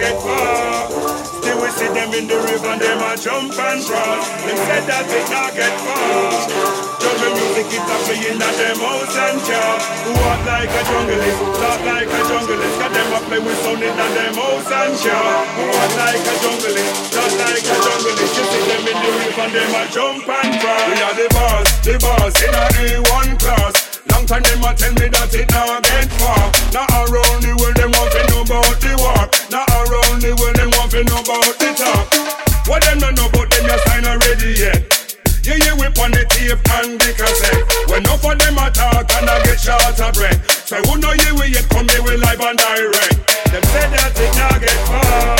get far. Still we see them in the river and them a jump and cross. They said that it not get far. Jungle music it a playing at them house and car. Walk like a junglist, talk like a junglist. Got them a play with sound in them house and car. Walk like a junglist, talk like a junglist. You see them in the river and them a jump and cross. We are the boss, the boss in a A1 class. Long time them a tell me that it not get far. Now around the world them want to know about the war. Now around the world them want to know about the talk. What them don't know about them your sign already yet. Yeah, yeah, we on the tape and the cassette. When enough of them attack and I get short of breath. So who know you we yet come here we live and direct. Them said that it not get far.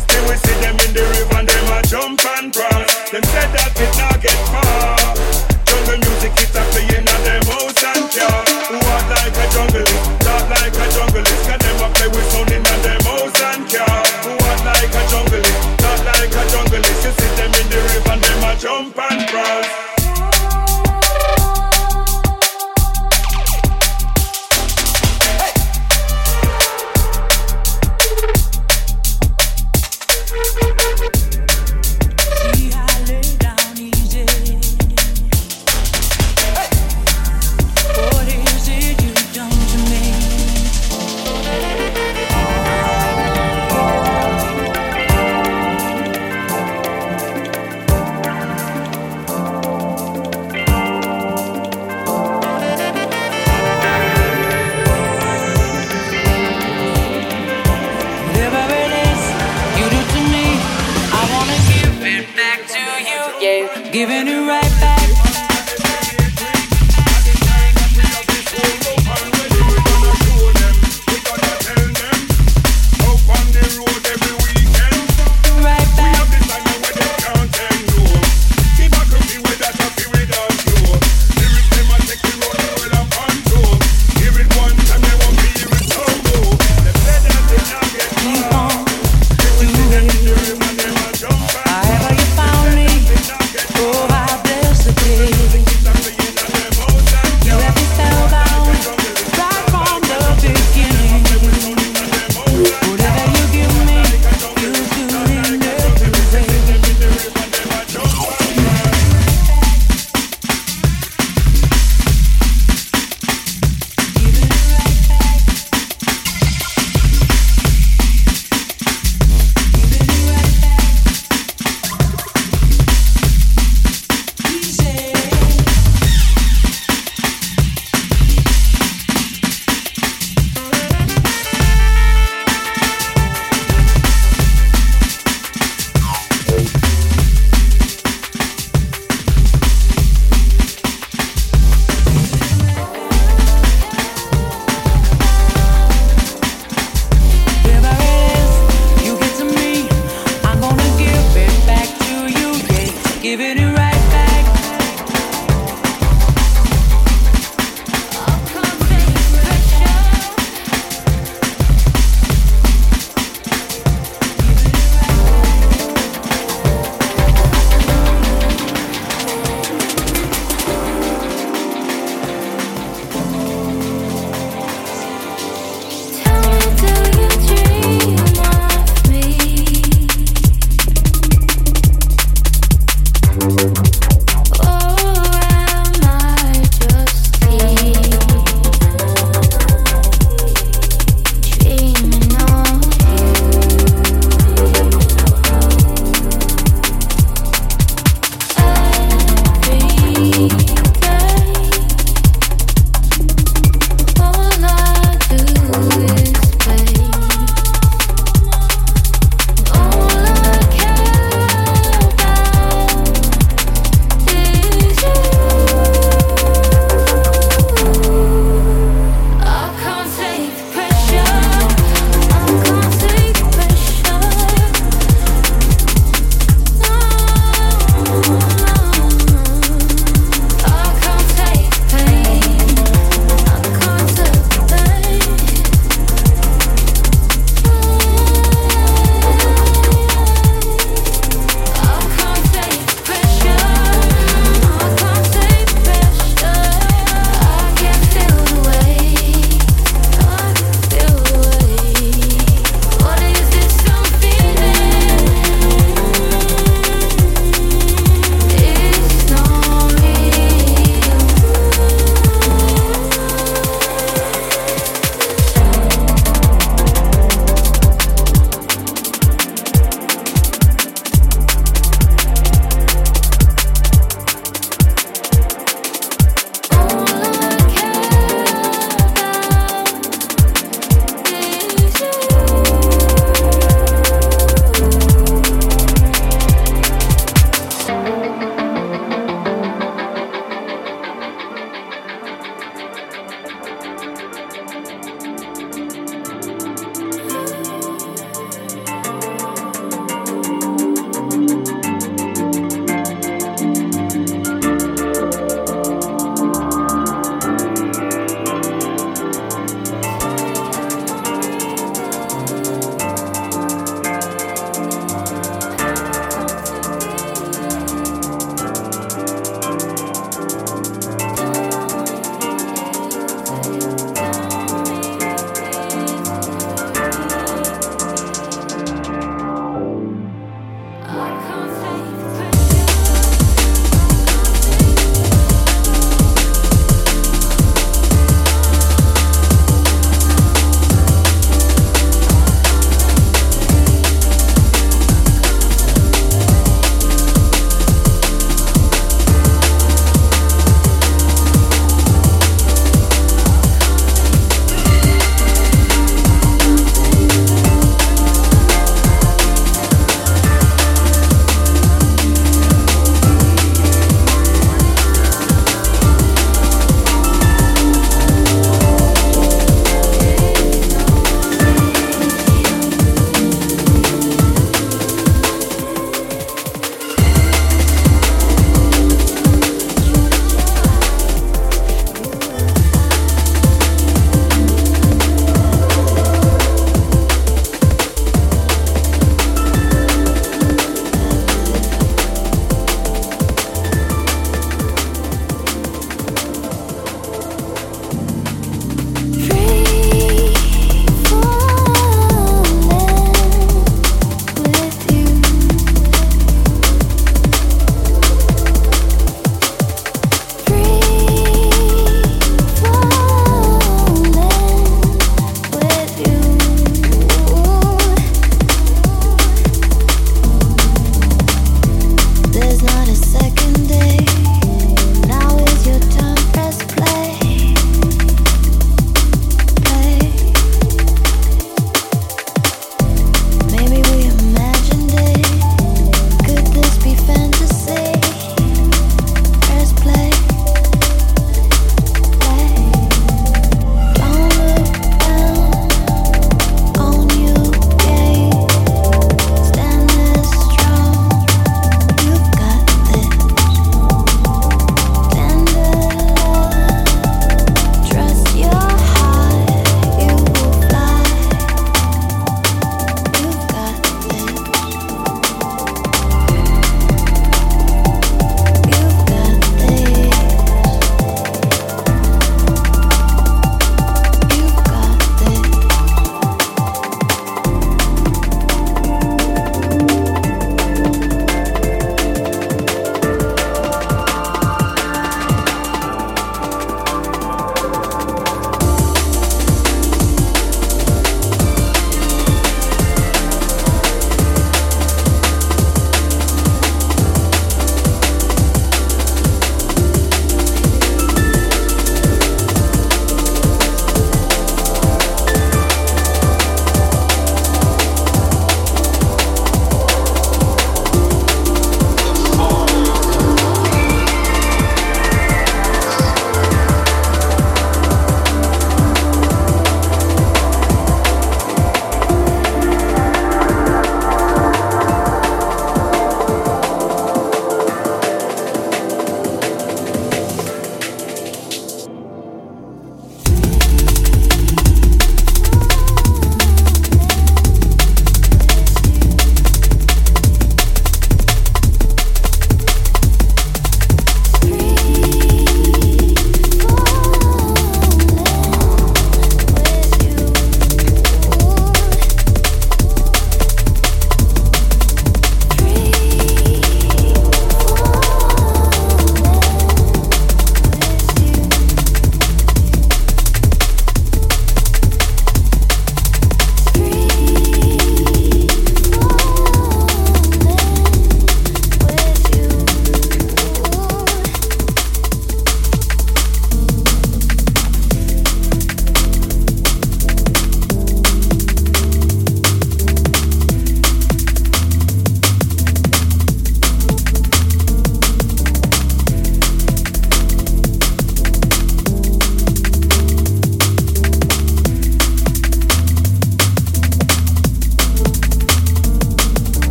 Still we see them in the river and them a jump and cross. you, giving it right back.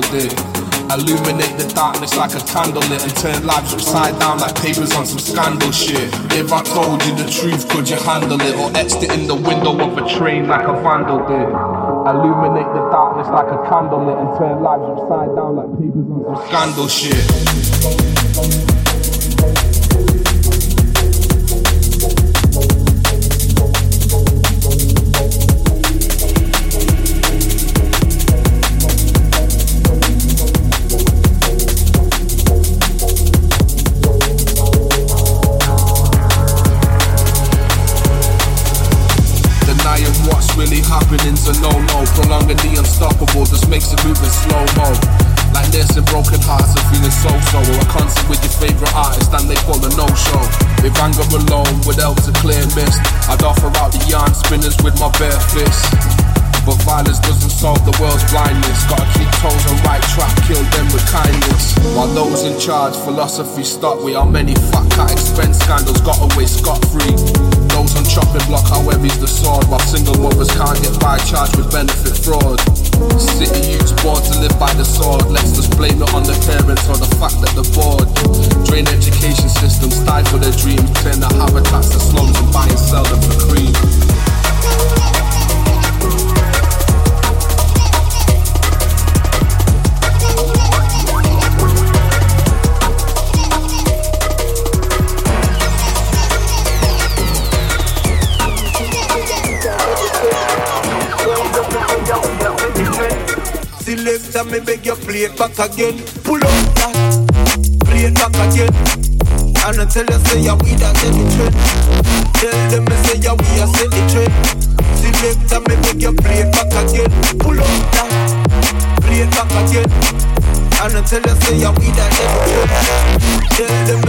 Did? Illuminate the darkness like a candle lit and turn lives upside down like papers on some scandal shit. If I told you the truth, could you handle it? Or etched it in the window of a train like a vandal did? Illuminate the darkness like a candle lit and turn lives upside down like papers on some scandal shit. If anger alone would help to clear mist I'd offer out the yarn spinners with my bare fist but violence doesn't solve the world's blindness. Gotta keep toes on right track, kill them with kindness. While those in charge, philosophy stop. We are many fat cat expense scandals, got away scot free. Those on chopping block, however, is the sword? While single mothers can't get by, charged with benefit fraud. City youths born to live by the sword. Let's just blame it on the parents or the fact that they're bored. Drain education systems, stifle their dreams, turn their habitats to slums and buy and sell them for cream. Selector, me beg you play it back again. Pull up that, play it back again. And I tell you, say, yeah, we that set the trend. Tell them, me say, yeah, we a set the trend. Selector, me beg you play it back again. Pull up that, play it back again. And I tell you, say, yeah, we that set the trend. Tell them,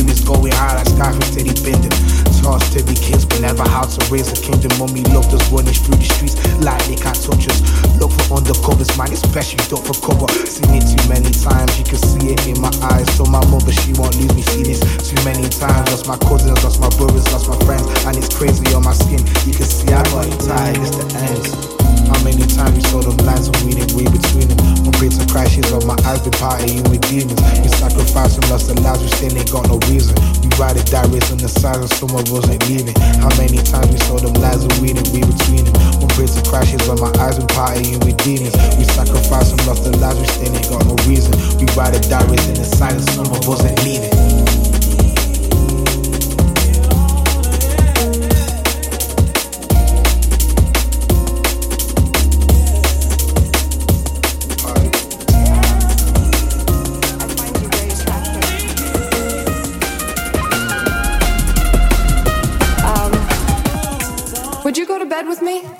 They was going high like Scarface till he bending. Tossed to be kids, but never how to raise a kingdom. We loved us running through the streets like they can't touch us. Look for undercovers, man, especially don't for cover. Seen it too many times, you can see it in my eyes. So my mother, she won't leave me see this too many times. Lost my cousins, lost my brothers, lost my friends, and it's crazy on my skin. You can see I got tired, it's the ends. How many times we saw them lines and we didn't read between them? When creating crashes on my eyes been partying with demons. We sacrificed and lost the lives, we still ain't got no reason. We ride the diaries in the silence, someone wasn't leaving. How many times we saw them lies and we didn't read between them? When creating crashes on my eyes been partying with demons. We sacrificed and lost the lives, we still ain't got no reason. We ride the diaries in the silence, someone wasn't leaving. Bed with me?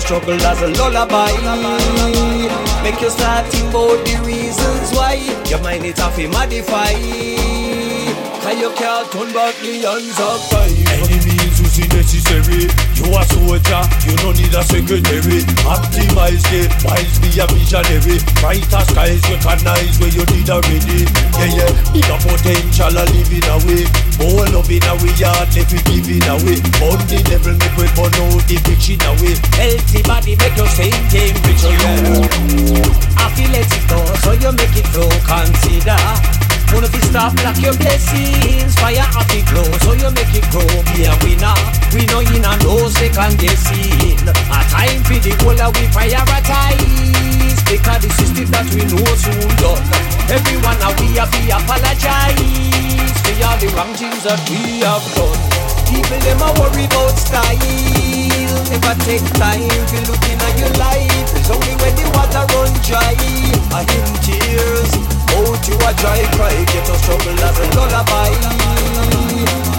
Struggle as a lullaby. Make you start think about the reasons why your mind is off modify. Cause you can't turn back the hands of time. Pussy necessary. You a soldier, you no need a secretary. Optimize it, miles be a visionary. Brighter skies recognize where you need already. Yeah, yeah, bigger potential a living away. More loving away, heart left we giving away. On the devil make we burn out the bitching away. Healthy body make your same game richer, yeah. I feel let it go, so you make it flow. Consider Wanna be stop block your blessings Fire off the glow So you make it grow. Be a winner. We know in a no second guessing. A time for the whole that we prioritize. Because the system that we know soon done. Everyone now we have to apologize. For all the wrong things that we have done. People them a worry about style. Never take time to look in your life. It's only when the water run dry. A empty out you a dry cry, get us trouble as a lullaby.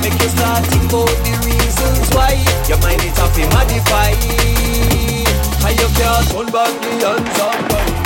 Make you start think about the reasons why Your mind it have to modify And you can't turn back the hands of